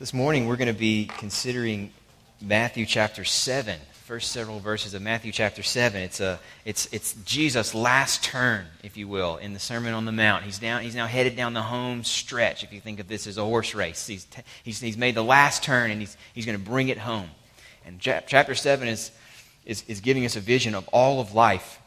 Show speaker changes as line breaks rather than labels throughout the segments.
This morning we're going to be considering Matthew chapter 7, first several verses of Matthew chapter 7. It's, a, it's, it's Jesus' last turn, if you will, in the Sermon on the Mount. He's, down, he's now headed down the home stretch, if you think of this as a horse race. He's, he's, he's made the last turn and he's, he's going to bring it home. And chapter 7 is, is, is giving us a vision of all of life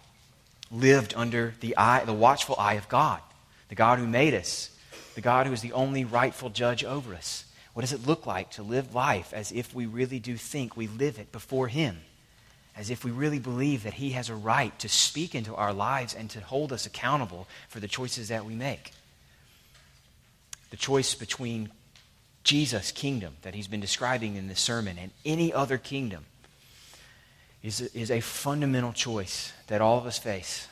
lived under the, eye, the watchful eye of God, the God who made us, the God who is the only rightful judge over us. What does it look like to live life as if we really do think we live it before Him? As if we really believe that He has a right to speak into our lives and to hold us accountable for the choices that we make. The choice between Jesus' kingdom that He's been describing in this sermon and any other kingdom is a, is a fundamental choice that all of us face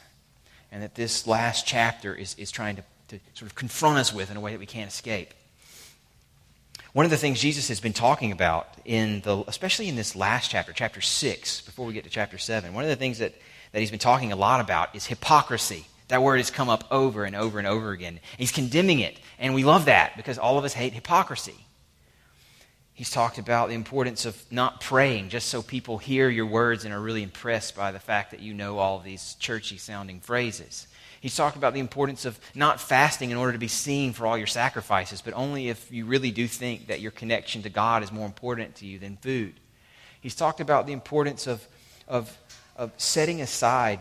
and that this last chapter is, is trying to, to sort of confront us with in a way that we can't escape. One of the things Jesus has been talking about in the, especially in this last chapter, chapter 6, before we get to chapter 7, one of the things that, that he's been talking a lot about is hypocrisy. That word has come up over and over and over again. He's condemning it, and we love that because all of us hate hypocrisy. He's talked about the importance of not praying just so people hear your words and are really impressed by the fact that you know all these churchy sounding phrases. He's talked about the importance of not fasting in order to be seen for all your sacrifices, but only if you really do think that your connection to God is more important to you than food. He's talked about the importance of, of, of setting aside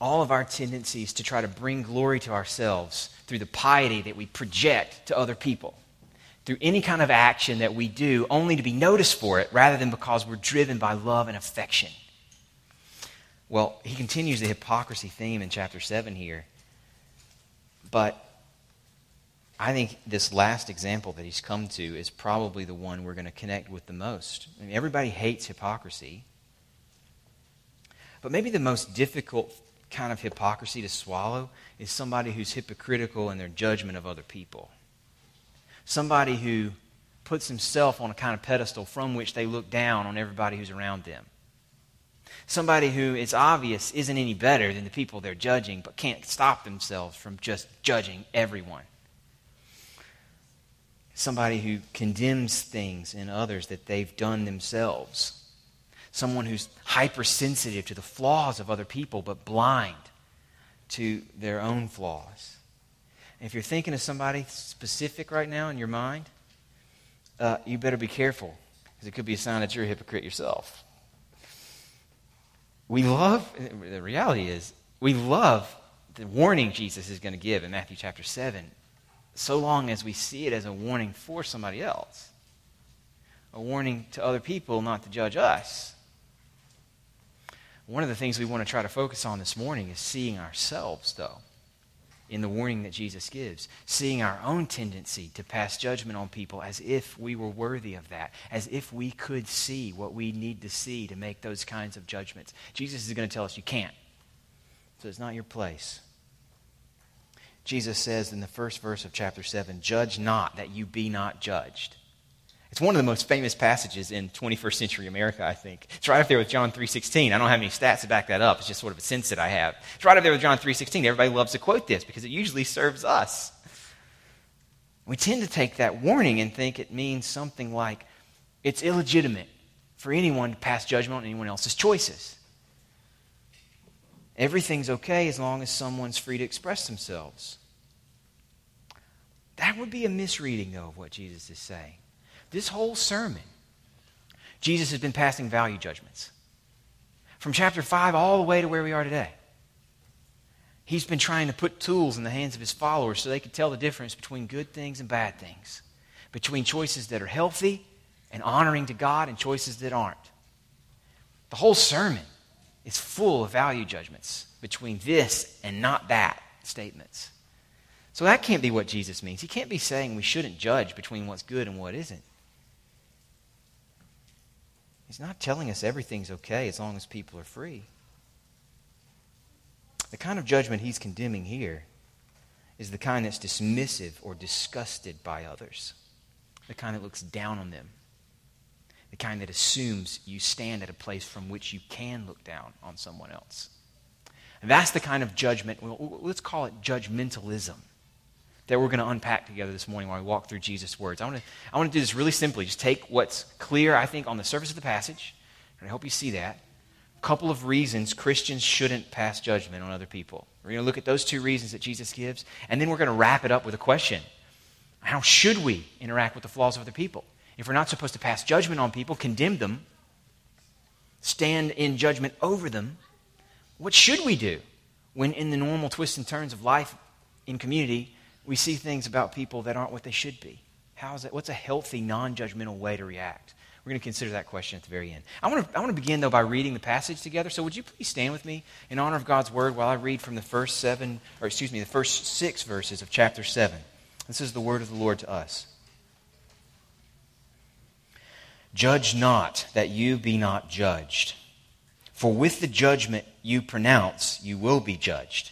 all of our tendencies to try to bring glory to ourselves through the piety that we project to other people, through any kind of action that we do only to be noticed for it rather than because we're driven by love and affection. Well, he continues the hypocrisy theme in chapter 7 here. But I think this last example that he's come to is probably the one we're going to connect with the most. I mean, everybody hates hypocrisy. But maybe the most difficult kind of hypocrisy to swallow is somebody who's hypocritical in their judgment of other people. Somebody who puts himself on a kind of pedestal from which they look down on everybody who's around them. Somebody who it's obvious isn't any better than the people they're judging, but can't stop themselves from just judging everyone. Somebody who condemns things in others that they've done themselves. Someone who's hypersensitive to the flaws of other people, but blind to their own flaws. If you're thinking of somebody specific right now in your mind, uh, you better be careful, because it could be a sign that you're a hypocrite yourself. We love, the reality is, we love the warning Jesus is going to give in Matthew chapter 7, so long as we see it as a warning for somebody else, a warning to other people not to judge us. One of the things we want to try to focus on this morning is seeing ourselves, though in the warning that Jesus gives, seeing our own tendency to pass judgment on people as if we were worthy of that, as if we could see what we need to see to make those kinds of judgments. Jesus is going to tell us you can't. So it's not your place. Jesus says in the first verse of chapter 7 Judge not that you be not judged. It's one of the most famous passages in 21st century America, I think. It's right up there with John 3.16. I don't have any stats to back that up. It's just sort of a sense that I have. It's right up there with John 3.16. Everybody loves to quote this because it usually serves us. We tend to take that warning and think it means something like it's illegitimate for anyone to pass judgment on anyone else's choices. Everything's okay as long as someone's free to express themselves. That would be a misreading, though, of what Jesus is saying. This whole sermon, Jesus has been passing value judgments. From chapter 5 all the way to where we are today. He's been trying to put tools in the hands of his followers so they could tell the difference between good things and bad things, between choices that are healthy and honoring to God and choices that aren't. The whole sermon is full of value judgments between this and not that statements. So that can't be what Jesus means. He can't be saying we shouldn't judge between what's good and what isn't. He's not telling us everything's okay as long as people are free. The kind of judgment he's condemning here is the kind that's dismissive or disgusted by others, the kind that looks down on them, the kind that assumes you stand at a place from which you can look down on someone else. And that's the kind of judgment, well, let's call it judgmentalism, that we're going to unpack together this morning while we walk through Jesus' words. I want to, I want to do this really simply. Just take what's clear, I think, on the surface of the passage, and I hope you see that. A couple of reasons Christians shouldn't pass judgment on other people. We're going to look at those two reasons that Jesus gives, and then we're going to wrap it up with a question How should we interact with the flaws of other people? If we're not supposed to pass judgment on people, condemn them, stand in judgment over them, what should we do when, in the normal twists and turns of life in community, we see things about people that aren't what they should be? How is it? What's a healthy, non judgmental way to react? We're going to consider that question at the very end. I want, to, I want to begin, though, by reading the passage together. So, would you please stand with me in honor of God's word while I read from the first seven, or excuse me, the first six verses of chapter 7? This is the word of the Lord to us. Judge not that you be not judged. For with the judgment you pronounce, you will be judged.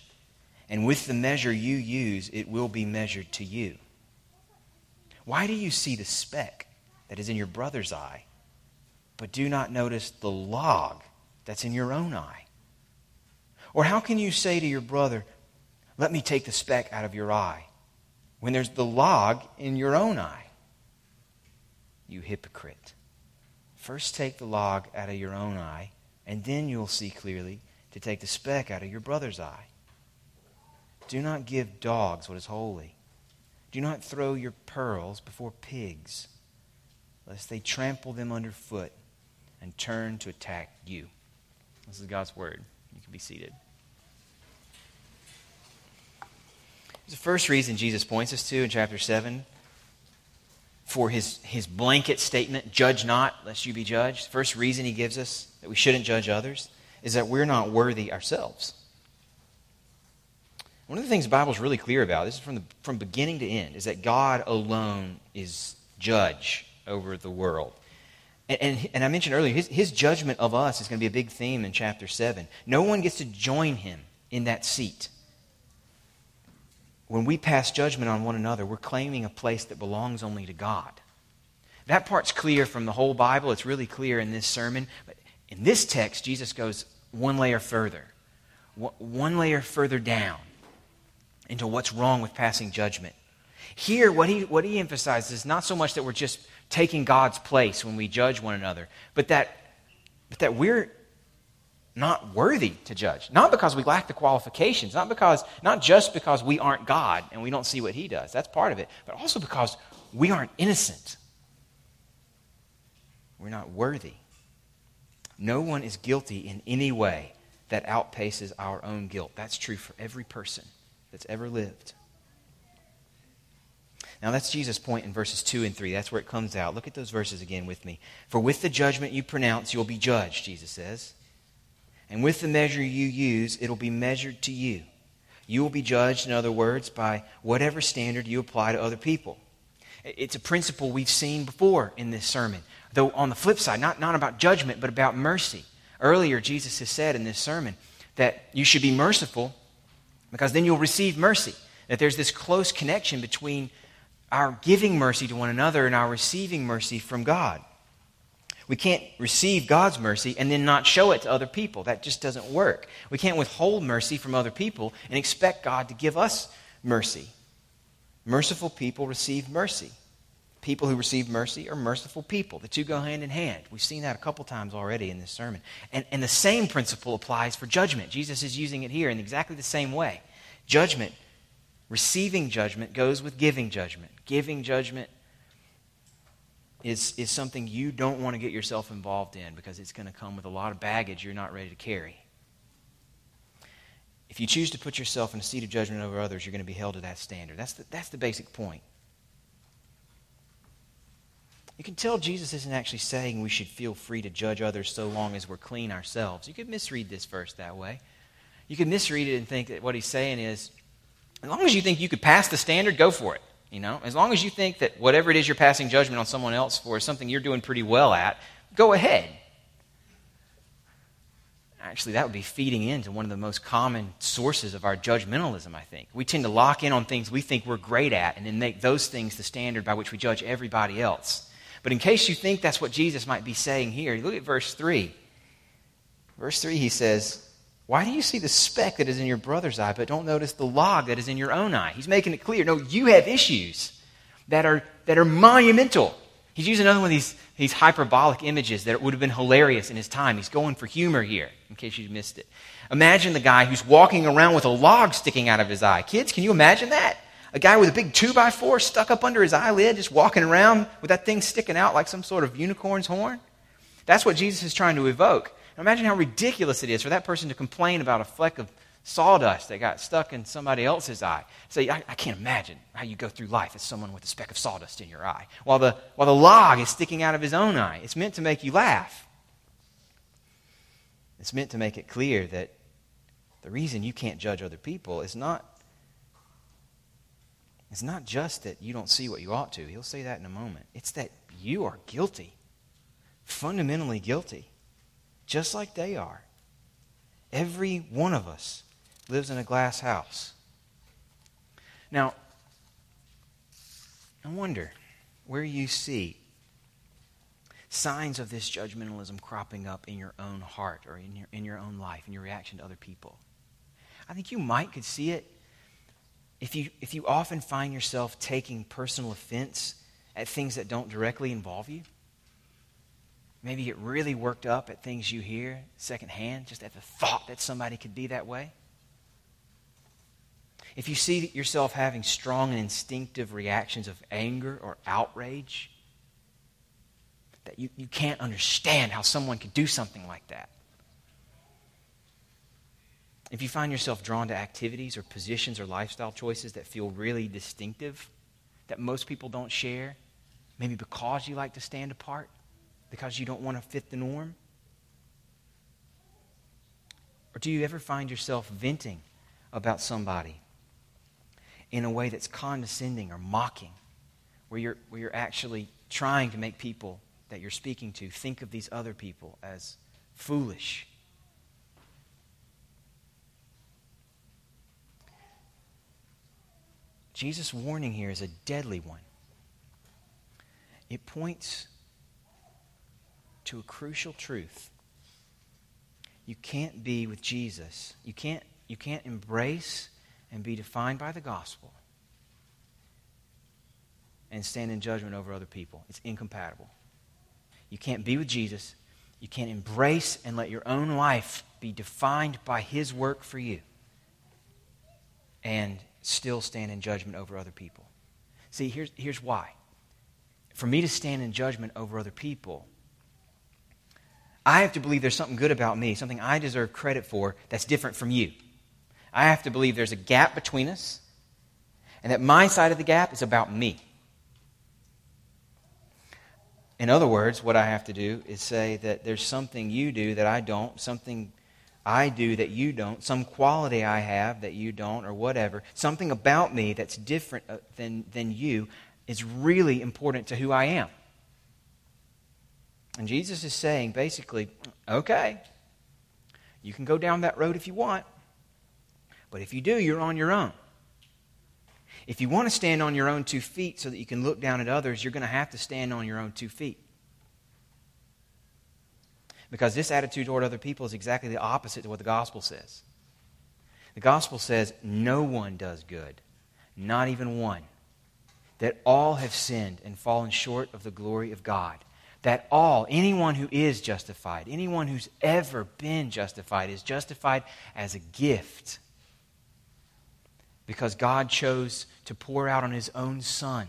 And with the measure you use, it will be measured to you. Why do you see the speck that is in your brother's eye, but do not notice the log that's in your own eye? Or how can you say to your brother, Let me take the speck out of your eye, when there's the log in your own eye? You hypocrite. First take the log out of your own eye, and then you'll see clearly to take the speck out of your brother's eye. Do not give dogs what is holy. Do not throw your pearls before pigs, lest they trample them underfoot and turn to attack you. This is God's word. You can be seated. The first reason Jesus points us to in chapter 7 for his, his blanket statement, judge not, lest you be judged. The First reason he gives us that we shouldn't judge others is that we're not worthy ourselves. One of the things the Bible is really clear about, this is from, the, from beginning to end, is that God alone is judge over the world. And, and, and I mentioned earlier, his, his judgment of us is going to be a big theme in chapter 7. No one gets to join him in that seat when we pass judgment on one another, we're claiming a place that belongs only to God. That part's clear from the whole Bible. It's really clear in this sermon. But in this text, Jesus goes one layer further, one layer further down into what's wrong with passing judgment. Here, what he, what he emphasizes is not so much that we're just taking God's place when we judge one another, but that, but that we're not worthy to judge. Not because we lack the qualifications, not because not just because we aren't God and we don't see what he does. That's part of it, but also because we aren't innocent. We're not worthy. No one is guilty in any way that outpaces our own guilt. That's true for every person that's ever lived. Now, that's Jesus' point in verses 2 and 3. That's where it comes out. Look at those verses again with me. For with the judgment you pronounce, you'll be judged, Jesus says. And with the measure you use, it'll be measured to you. You will be judged, in other words, by whatever standard you apply to other people. It's a principle we've seen before in this sermon. Though on the flip side, not, not about judgment, but about mercy. Earlier, Jesus has said in this sermon that you should be merciful because then you'll receive mercy. That there's this close connection between our giving mercy to one another and our receiving mercy from God. We can't receive God's mercy and then not show it to other people. That just doesn't work. We can't withhold mercy from other people and expect God to give us mercy. Merciful people receive mercy. People who receive mercy are merciful people. The two go hand in hand. We've seen that a couple times already in this sermon. And, and the same principle applies for judgment. Jesus is using it here in exactly the same way. Judgment, receiving judgment, goes with giving judgment. Giving judgment is, is something you don't want to get yourself involved in because it's going to come with a lot of baggage you're not ready to carry. If you choose to put yourself in a seat of judgment over others, you're going to be held to that standard. That's the, that's the basic point. You can tell Jesus isn't actually saying we should feel free to judge others so long as we're clean ourselves. You could misread this verse that way. You could misread it and think that what he's saying is as long as you think you could pass the standard, go for it. You know, as long as you think that whatever it is you're passing judgment on someone else for is something you're doing pretty well at, go ahead. Actually, that would be feeding into one of the most common sources of our judgmentalism, I think. We tend to lock in on things we think we're great at and then make those things the standard by which we judge everybody else. But in case you think that's what Jesus might be saying here, look at verse 3. Verse 3, he says, Why do you see the speck that is in your brother's eye, but don't notice the log that is in your own eye? He's making it clear. No, you have issues that are, that are monumental. He's using another one of these, these hyperbolic images that would have been hilarious in his time. He's going for humor here, in case you missed it. Imagine the guy who's walking around with a log sticking out of his eye. Kids, can you imagine that? A guy with a big two by four stuck up under his eyelid, just walking around with that thing sticking out like some sort of unicorn's horn? That's what Jesus is trying to evoke. Now imagine how ridiculous it is for that person to complain about a fleck of sawdust that got stuck in somebody else's eye. Say, I, I, can't imagine how you go through life as someone with a speck of sawdust in your eye, while the, while the log is sticking out of his own eye. It's meant to make you laugh. It's meant to make it clear that the reason you can't judge other people is not it's not just that you don't see what you ought to. He'll say that in a moment. It's that you are guilty. Fundamentally guilty. Just like they are. Every one of us lives in a glass house. Now, I wonder where you see signs of this judgmentalism cropping up in your own heart or in your, in your own life, in your reaction to other people. I think you might could see it if you, if you often find yourself taking personal offense at things that don't directly involve you. Maybe get really worked up at things you hear secondhand, just at the thought that somebody could be that way. If you see yourself having strong and instinctive reactions of anger or outrage, that you, you can't understand how someone could do something like that. If you find yourself drawn to activities or positions or lifestyle choices that feel really distinctive, that most people don't share, maybe because you like to stand apart, because you don't want to fit the norm? Or do you ever find yourself venting about somebody in a way that's condescending or mocking, where you're, where you're actually trying to make people that you're speaking to think of these other people as foolish? Jesus' warning here is a deadly one. It points to a crucial truth. You can't be with Jesus. You can't, you can't embrace and be defined by the gospel and stand in judgment over other people. It's incompatible. You can't be with Jesus. You can't embrace and let your own life be defined by his work for you and still stand in judgment over other people. See, here's, here's why. For me to stand in judgment over other people, I have to believe there's something good about me, something I deserve credit for that's different from you. I have to believe there's a gap between us, and that my side of the gap is about me. In other words, what I have to do is say that there's something you do that I don't, something I do that you don't, some quality I have that you don't, or whatever, something about me that's different uh, than, than you is really important to who I am. And Jesus is saying basically, okay, you can go down that road if you want, but if you do, you're on your own. If you want to stand on your own two feet so that you can look down at others, you're going to have to stand on your own two feet. Because this attitude toward other people is exactly the opposite to what the gospel says. The gospel says no one does good, not even one. That all have sinned and fallen short of the glory of God that all, anyone who is justified, anyone who's ever been justified, is justified as a gift. Because God chose to pour out on his own Son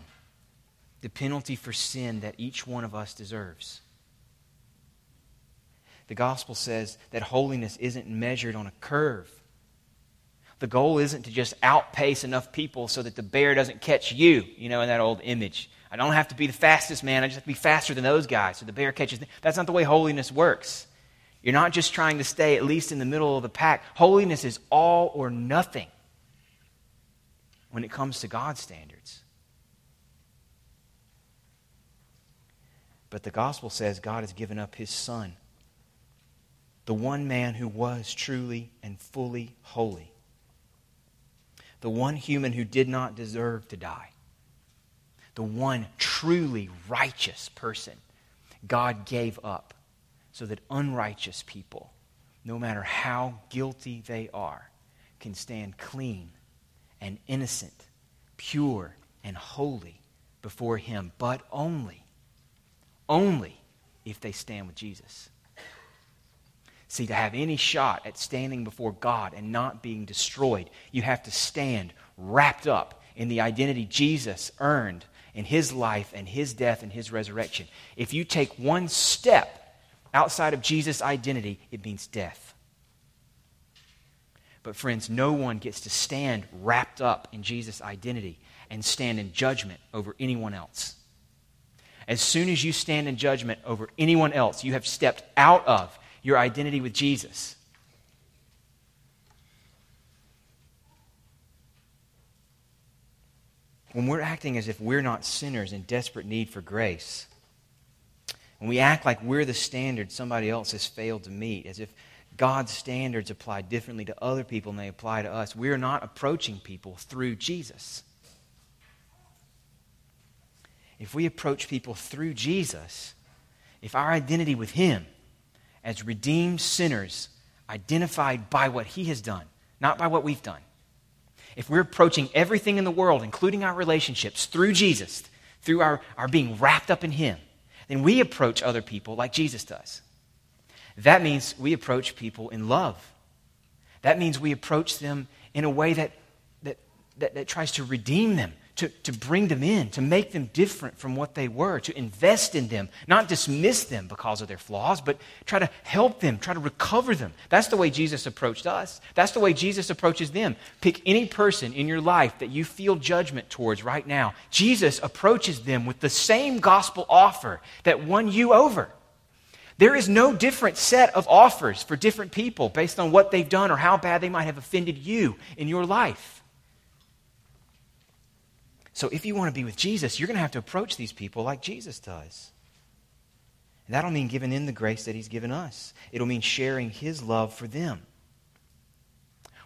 the penalty for sin that each one of us deserves. The gospel says that holiness isn't measured on a curve. The goal isn't to just outpace enough people so that the bear doesn't catch you, you know, in that old image. I don't have to be the fastest man. I just have to be faster than those guys so the bear catches. That's not the way holiness works. You're not just trying to stay at least in the middle of the pack. Holiness is all or nothing when it comes to God's standards. But the gospel says God has given up his son, the one man who was truly and fully holy, the one human who did not deserve to die the one truly righteous person God gave up so that unrighteous people no matter how guilty they are, can stand clean and innocent, pure and holy before Him, but only, only if they stand with Jesus. See, to have any shot at standing before God and not being destroyed, you have to stand wrapped up in the identity Jesus earned in his life and his death and his resurrection. If you take one step outside of Jesus' identity, it means death. But, friends, no one gets to stand wrapped up in Jesus' identity and stand in judgment over anyone else. As soon as you stand in judgment over anyone else, you have stepped out of your identity with Jesus. when we're acting as if we're not sinners in desperate need for grace, when we act like we're the standard somebody else has failed to meet, as if God's standards apply differently to other people than they apply to us, we're not approaching people through Jesus. If we approach people through Jesus, if our identity with Him as redeemed sinners, identified by what He has done, not by what we've done, if we're approaching everything in the world, including our relationships, through Jesus, through our, our being wrapped up in Him, then we approach other people like Jesus does. That means we approach people in love. That means we approach them in a way that, that, that, that tries to redeem them, to, to bring them in, to make them different from what they were, to invest in them, not dismiss them because of their flaws, but try to help them, try to recover them. That's the way Jesus approached us. That's the way Jesus approaches them. Pick any person in your life that you feel judgment towards right now. Jesus approaches them with the same gospel offer that won you over. There is no different set of offers for different people based on what they've done or how bad they might have offended you in your life. So if you want to be with Jesus, you're going to have to approach these people like Jesus does. And that'll mean giving in the grace that he's given us. It'll mean sharing his love for them.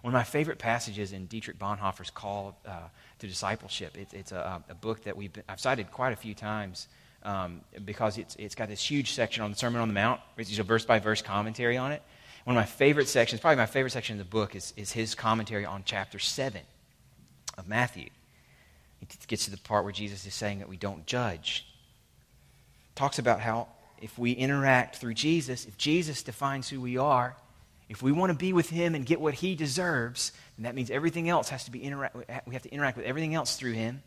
One of my favorite passages in Dietrich Bonhoeffer's Call uh, to Discipleship. It, it's a, a, book that we've been, I've cited quite a few times um, because it's, it's got this huge section on the Sermon on the Mount. It's a verse by verse commentary on it. One of my favorite sections, probably my favorite section in the book, is, is his commentary on chapter 7 of Matthew. It gets to the part where Jesus is saying that we don't judge. Talks about how if we interact through Jesus, if Jesus defines who we are, if we want to be with him and get what he deserves, then that means everything else has to be interact. We have to interact with everything else through him.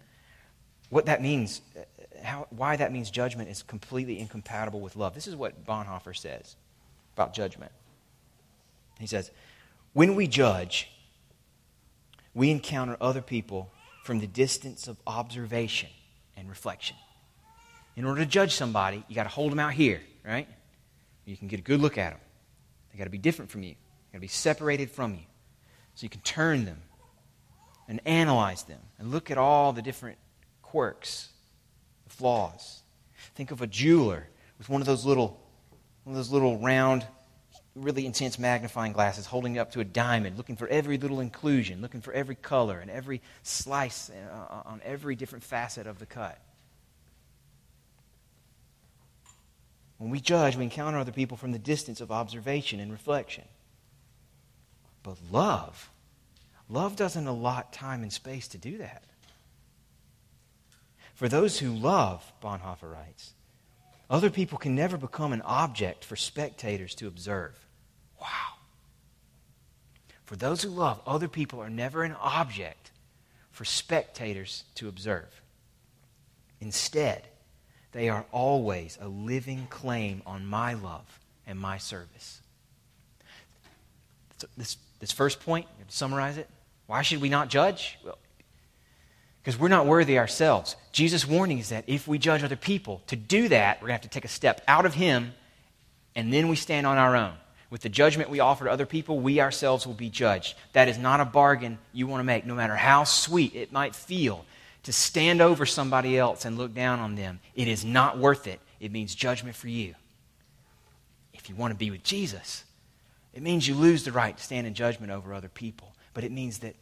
What that means, uh, how, why that means judgment is completely incompatible with love. This is what Bonhoeffer says about judgment. He says, when we judge, we encounter other people from the distance of observation and reflection. In order to judge somebody, you got to hold them out here, right? You can get a good look at them. They got to be different from you. They got to be separated from you. So you can turn them and analyze them and look at all the different quirks, the flaws. Think of a jeweler with one of those little, one of those little round really intense magnifying glasses holding it up to a diamond, looking for every little inclusion, looking for every color and every slice uh, on every different facet of the cut. When we judge, we encounter other people from the distance of observation and reflection. But love, love doesn't allot time and space to do that. For those who love, Bonhoeffer writes, other people can never become an object for spectators to observe. Wow. For those who love, other people are never an object for spectators to observe. Instead, they are always a living claim on my love and my service. So this, this first point, to summarize it, why should we not judge? Well, because we're not worthy ourselves. Jesus' warning is that if we judge other people, to do that, we're going to have to take a step out of Him, and then we stand on our own. With the judgment we offer to other people, we ourselves will be judged. That is not a bargain you want to make, no matter how sweet it might feel to stand over somebody else and look down on them. It is not worth it. It means judgment for you. If you want to be with Jesus, it means you lose the right to stand in judgment over other people. But it means that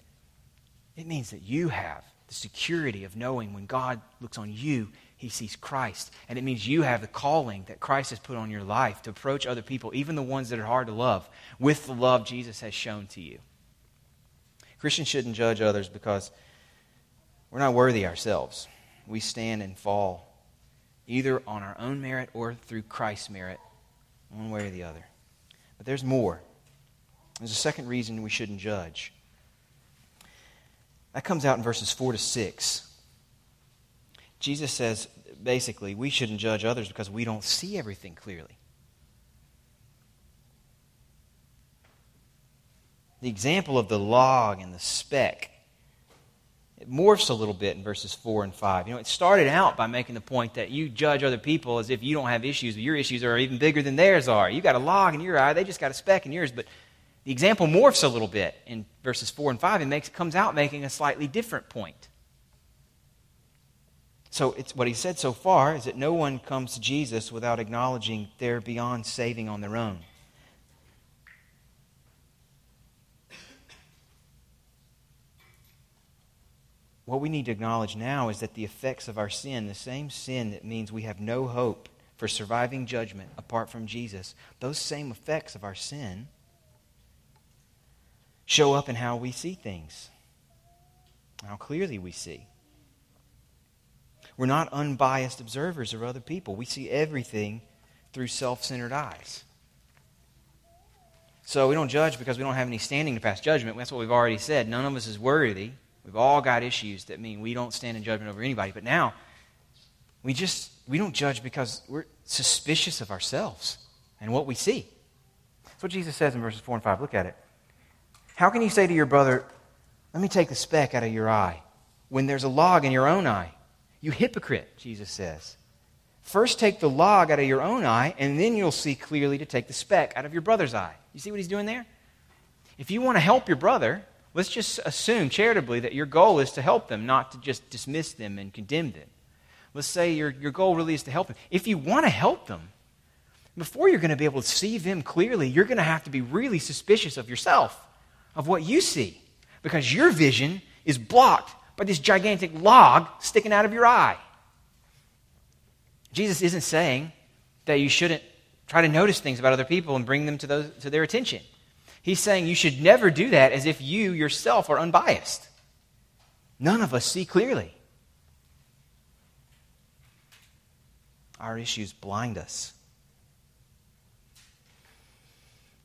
it means that you have the security of knowing when God looks on you, he sees Christ. And it means you have the calling that Christ has put on your life to approach other people, even the ones that are hard to love, with the love Jesus has shown to you. Christians shouldn't judge others because we're not worthy ourselves. We stand and fall either on our own merit or through Christ's merit, one way or the other. But there's more. There's a second reason we shouldn't judge. That comes out in verses 4 to 6. Jesus says, basically, we shouldn't judge others because we don't see everything clearly. The example of the log and the speck it morphs a little bit in verses 4 and 5. You know, it started out by making the point that you judge other people as if you don't have issues, but your issues are even bigger than theirs are. You got a log in your eye, they just got a speck in yours. But the example morphs a little bit in verses 4 and 5 and makes, comes out making a slightly different point. So it's what he said so far is that no one comes to Jesus without acknowledging they're beyond saving on their own. what we need to acknowledge now is that the effects of our sin, the same sin that means we have no hope for surviving judgment apart from Jesus, those same effects of our sin show up in how we see things, how clearly we see. We're not unbiased observers of other people. We see everything through self centered eyes. So we don't judge because we don't have any standing to pass judgment. That's what we've already said. None of us is worthy We've all got issues that mean we don't stand in judgment over anybody. But now, we just we don't judge because we're suspicious of ourselves and what we see. That's what Jesus says in verses 4 and 5. Look at it. How can you say to your brother, Let me take the speck out of your eye, when there's a log in your own eye? You hypocrite, Jesus says. First take the log out of your own eye, and then you'll see clearly to take the speck out of your brother's eye. You see what he's doing there? If you want to help your brother, Let's just assume charitably that your goal is to help them, not to just dismiss them and condemn them. Let's say your, your goal really is to help them. If you want to help them, before you're going to be able to see them clearly, you're going to have to be really suspicious of yourself, of what you see, because your vision is blocked by this gigantic log sticking out of your eye. Jesus isn't saying that you shouldn't try to notice things about other people and bring them to, those, to their attention. He's saying you should never do that as if you yourself are unbiased. None of us see clearly. Our issues blind us.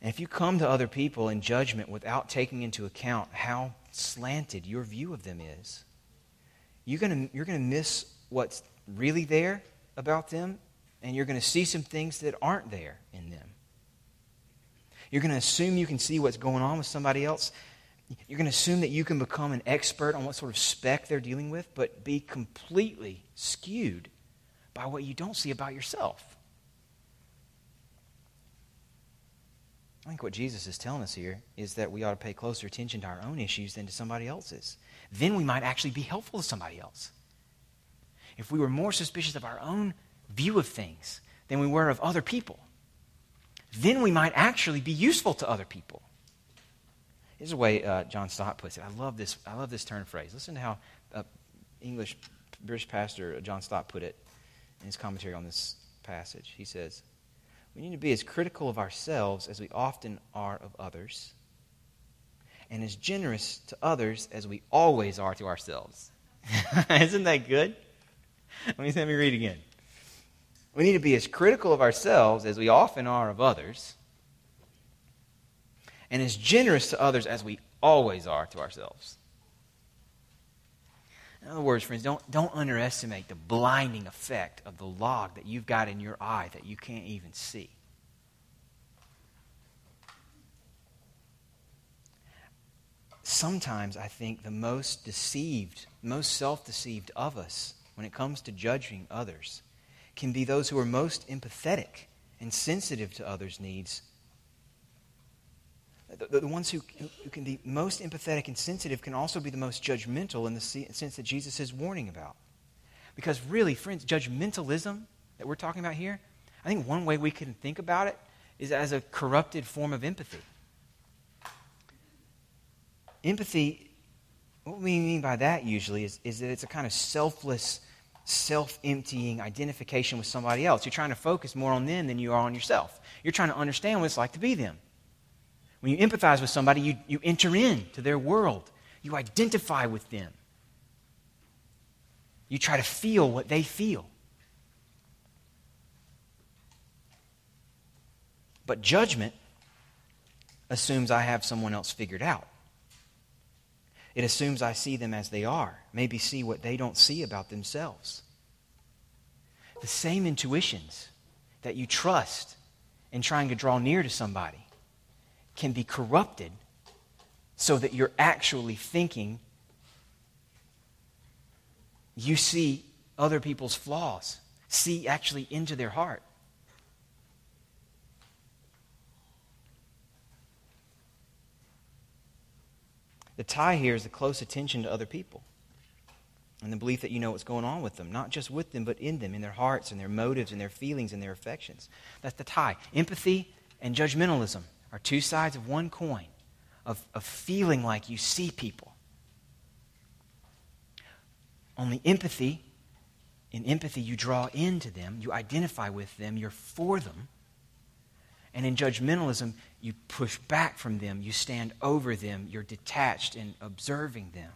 And if you come to other people in judgment without taking into account how slanted your view of them is, you're going you're to miss what's really there about them, and you're going to see some things that aren't there in them. You're going to assume you can see what's going on with somebody else. You're going to assume that you can become an expert on what sort of speck they're dealing with, but be completely skewed by what you don't see about yourself. I think what Jesus is telling us here is that we ought to pay closer attention to our own issues than to somebody else's. Then we might actually be helpful to somebody else. If we were more suspicious of our own view of things than we were of other people, then we might actually be useful to other people. Here's the way uh, John Stott puts it. I love this. I love this turn phrase. Listen to how uh, English British pastor John Stott put it in his commentary on this passage. He says, "We need to be as critical of ourselves as we often are of others, and as generous to others as we always are to ourselves." Isn't that good? Let me let me read again. We need to be as critical of ourselves as we often are of others, and as generous to others as we always are to ourselves. In other words, friends, don't, don't underestimate the blinding effect of the log that you've got in your eye that you can't even see. Sometimes I think the most deceived, most self deceived of us when it comes to judging others can be those who are most empathetic and sensitive to others' needs. The, the, ones who, who can be most empathetic and sensitive can also be the most judgmental in the sense that Jesus is warning about. Because really, friends, judgmentalism that we're talking about here, I think one way we can think about it is as a corrupted form of empathy. Empathy what we mean by that usually is, is that it's a kind of selfless, self emptying identification with somebody else. You're trying to focus more on them than you are on yourself. You're trying to understand what it's like to be them. When you empathize with somebody, you, you enter into their world, you identify with them. You try to feel what they feel. But judgment assumes I have someone else figured out. It assumes I see them as they are, maybe see what they don't see about themselves. The same intuitions that you trust in trying to draw near to somebody can be corrupted so that you're actually thinking you see other people's flaws, see actually into their heart. The tie here is the close attention to other people and the belief that you know what's going on with them, not just with them, but in them, in their hearts and their motives and their feelings and their affections. That's the tie. Empathy and judgmentalism are two sides of one coin of, of feeling like you see people. Only empathy, in empathy, you draw into them, you identify with them, you're for them. And in judgmentalism, you push back from them, you stand over them, you're detached and observing them.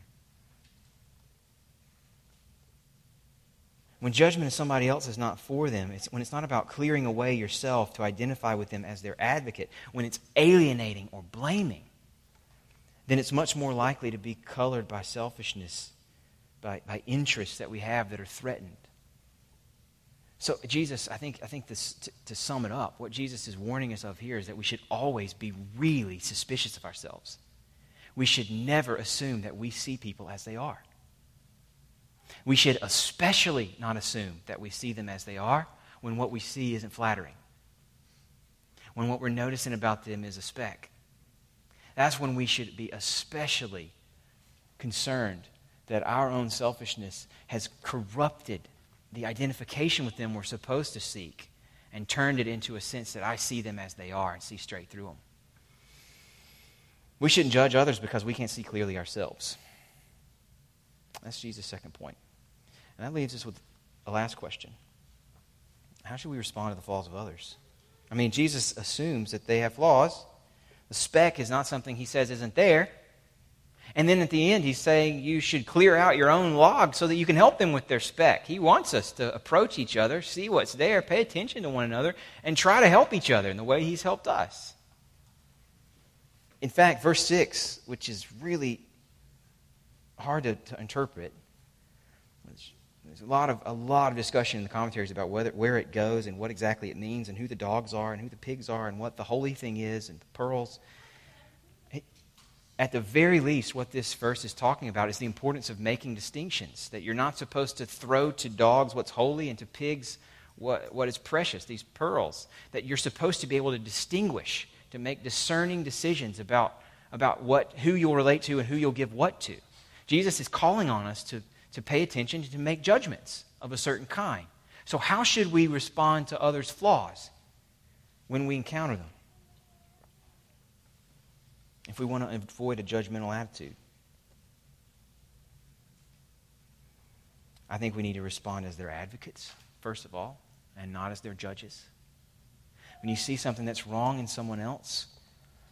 When judgment of somebody else is not for them, it's when it's not about clearing away yourself to identify with them as their advocate, when it's alienating or blaming, then it's much more likely to be colored by selfishness, by, by interests that we have that are threatened. So, Jesus, I think, I think this, to, to sum it up, what Jesus is warning us of here is that we should always be really suspicious of ourselves. We should never assume that we see people as they are. We should especially not assume that we see them as they are when what we see isn't flattering, when what we're noticing about them is a speck. That's when we should be especially concerned that our own selfishness has corrupted the identification with them we're supposed to seek and turned it into a sense that I see them as they are and see straight through them. We shouldn't judge others because we can't see clearly ourselves. That's Jesus' second point. And that leaves us with a last question How should we respond to the flaws of others? I mean, Jesus assumes that they have flaws. The speck is not something he says isn't there. And then at the end, he's saying you should clear out your own log so that you can help them with their speck. He wants us to approach each other, see what's there, pay attention to one another, and try to help each other in the way he's helped us. In fact, verse 6, which is really hard to, to interpret, there's a lot, of, a lot of discussion in the commentaries about whether, where it goes and what exactly it means and who the dogs are and who the pigs are and what the holy thing is and the pearls at the very least, what this verse is talking about is the importance of making distinctions. That you're not supposed to throw to dogs what's holy and to pigs what, what is precious, these pearls. That you're supposed to be able to distinguish, to make discerning decisions about, about what, who you'll relate to and who you'll give what to. Jesus is calling on us to, to pay attention, to make judgments of a certain kind. So, how should we respond to others' flaws when we encounter them? if we want to avoid a judgmental attitude. I think we need to respond as their advocates, first of all, and not as their judges. When you see something that's wrong in someone else,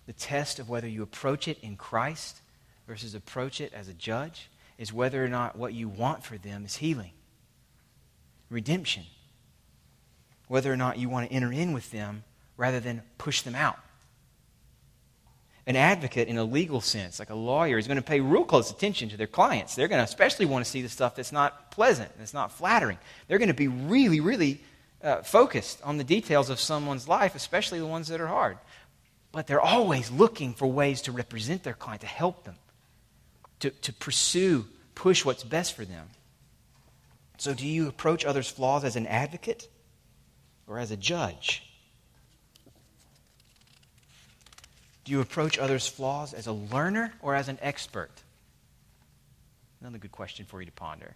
the test of whether you approach it in Christ versus approach it as a judge is whether or not what you want for them is healing, redemption, whether or not you want to enter in with them rather than push them out an advocate in a legal sense, like a lawyer, is going to pay real close attention to their clients. They're going to especially want to see the stuff that's not pleasant, that's not flattering. They're going to be really, really uh, focused on the details of someone's life, especially the ones that are hard. But they're always looking for ways to represent their client, to help them, to, to pursue, push what's best for them. So, do you approach others' flaws as an advocate or as a judge? Do you approach others' flaws as a learner or as an expert? Another good question for you to ponder.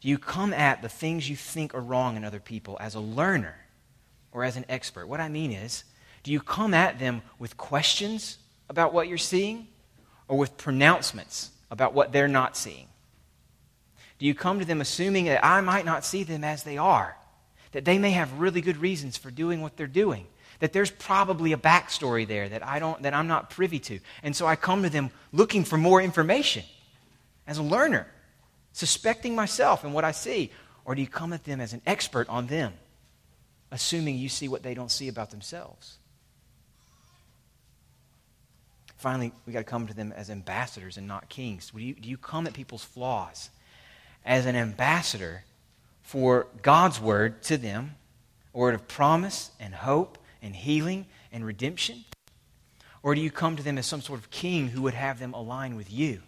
Do you come at the things you think are wrong in other people as a learner or as an expert? What I mean is, do you come at them with questions about what you're seeing or with pronouncements about what they're not seeing? Do you come to them assuming that I might not see them as they are? That they may have really good reasons for doing what they're doing? That there's probably a backstory there that, I don't, that I'm not privy to. And so I come to them looking for more information as a learner, suspecting myself and what I see? Or do you come at them as an expert on them, assuming you see what they don't see about themselves? Finally, we got to come to them as ambassadors and not kings. Do you, do you come at people's flaws as an ambassador for God's word to them, a word of promise and hope and healing and redemption? Or do you come to them as some sort of king who would have them align with you?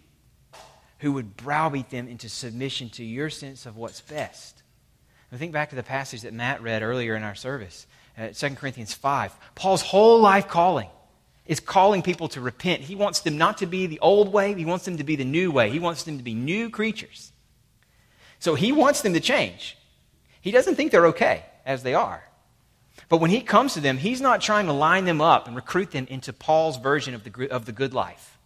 who would browbeat them into submission to your sense of what's best. I think back to the passage that Matt read earlier in our service, uh, 2 Corinthians 5. Paul's whole life calling is calling people to repent. He wants them not to be the old way, he wants them to be the new way. He wants them to be new creatures. So he wants them to change. He doesn't think they're okay as they are. But when he comes to them, he's not trying to line them up and recruit them into Paul's version of the, of the good life.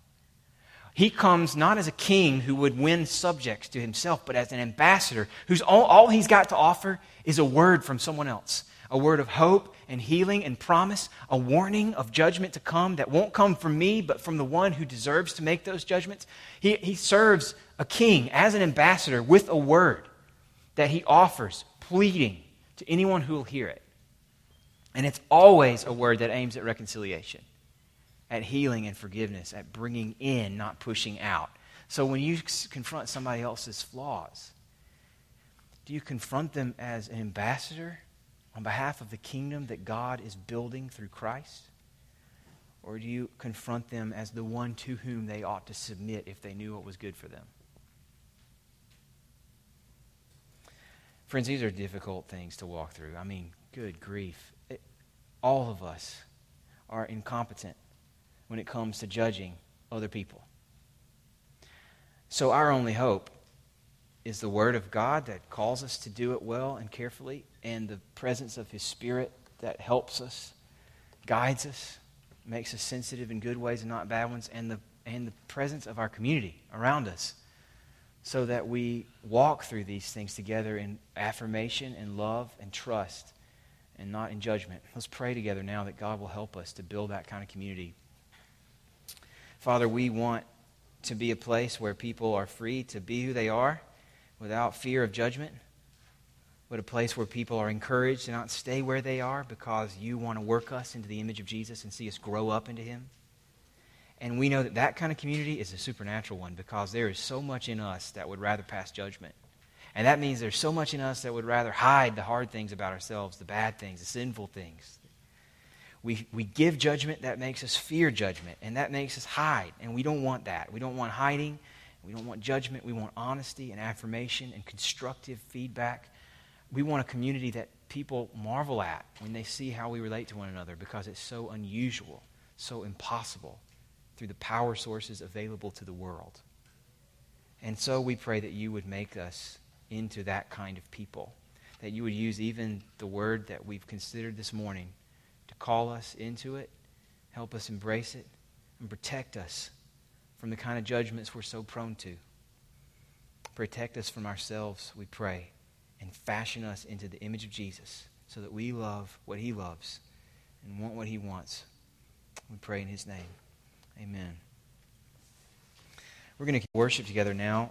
He comes not as a king who would win subjects to himself, but as an ambassador whose all, all he's got to offer is a word from someone else a word of hope and healing and promise, a warning of judgment to come that won't come from me, but from the one who deserves to make those judgments. He, he serves a king as an ambassador with a word that he offers, pleading to anyone who will hear it. And it's always a word that aims at reconciliation at healing and forgiveness, at bringing in, not pushing out. So when you confront somebody else's flaws, do you confront them as an ambassador on behalf of the kingdom that God is building through Christ? Or do you confront them as the one to whom they ought to submit if they knew what was good for them? Friends, these are difficult things to walk through. I mean, good grief. It, all of us are incompetent when it comes to judging other people. So, our only hope is the Word of God that calls us to do it well and carefully, and the presence of His Spirit that helps us, guides us, makes us sensitive in good ways and not bad ones, and the, and the presence of our community around us so that we walk through these things together in affirmation and love and trust and not in judgment. Let's pray together now that God will help us to build that kind of community Father, we want to be a place where people are free to be who they are without fear of judgment, but a place where people are encouraged to not stay where they are because you want to work us into the image of Jesus and see us grow up into Him. And we know that that kind of community is a supernatural one because there is so much in us that would rather pass judgment. And that means there's so much in us that would rather hide the hard things about ourselves, the bad things, the sinful things, we, we give judgment that makes us fear judgment, and that makes us hide. And we don't want that. We don't want hiding. We don't want judgment. We want honesty and affirmation and constructive feedback. We want a community that people marvel at when they see how we relate to one another because it's so unusual, so impossible through the power sources available to the world. And so we pray that you would make us into that kind of people, that you would use even the word that we've considered this morning to call us into it, help us embrace it, and protect us from the kind of judgments we're so prone to. Protect us from ourselves, we pray, and fashion us into the image of Jesus so that we love what he loves and want what he wants. We pray in his name. Amen. We're going to worship together now.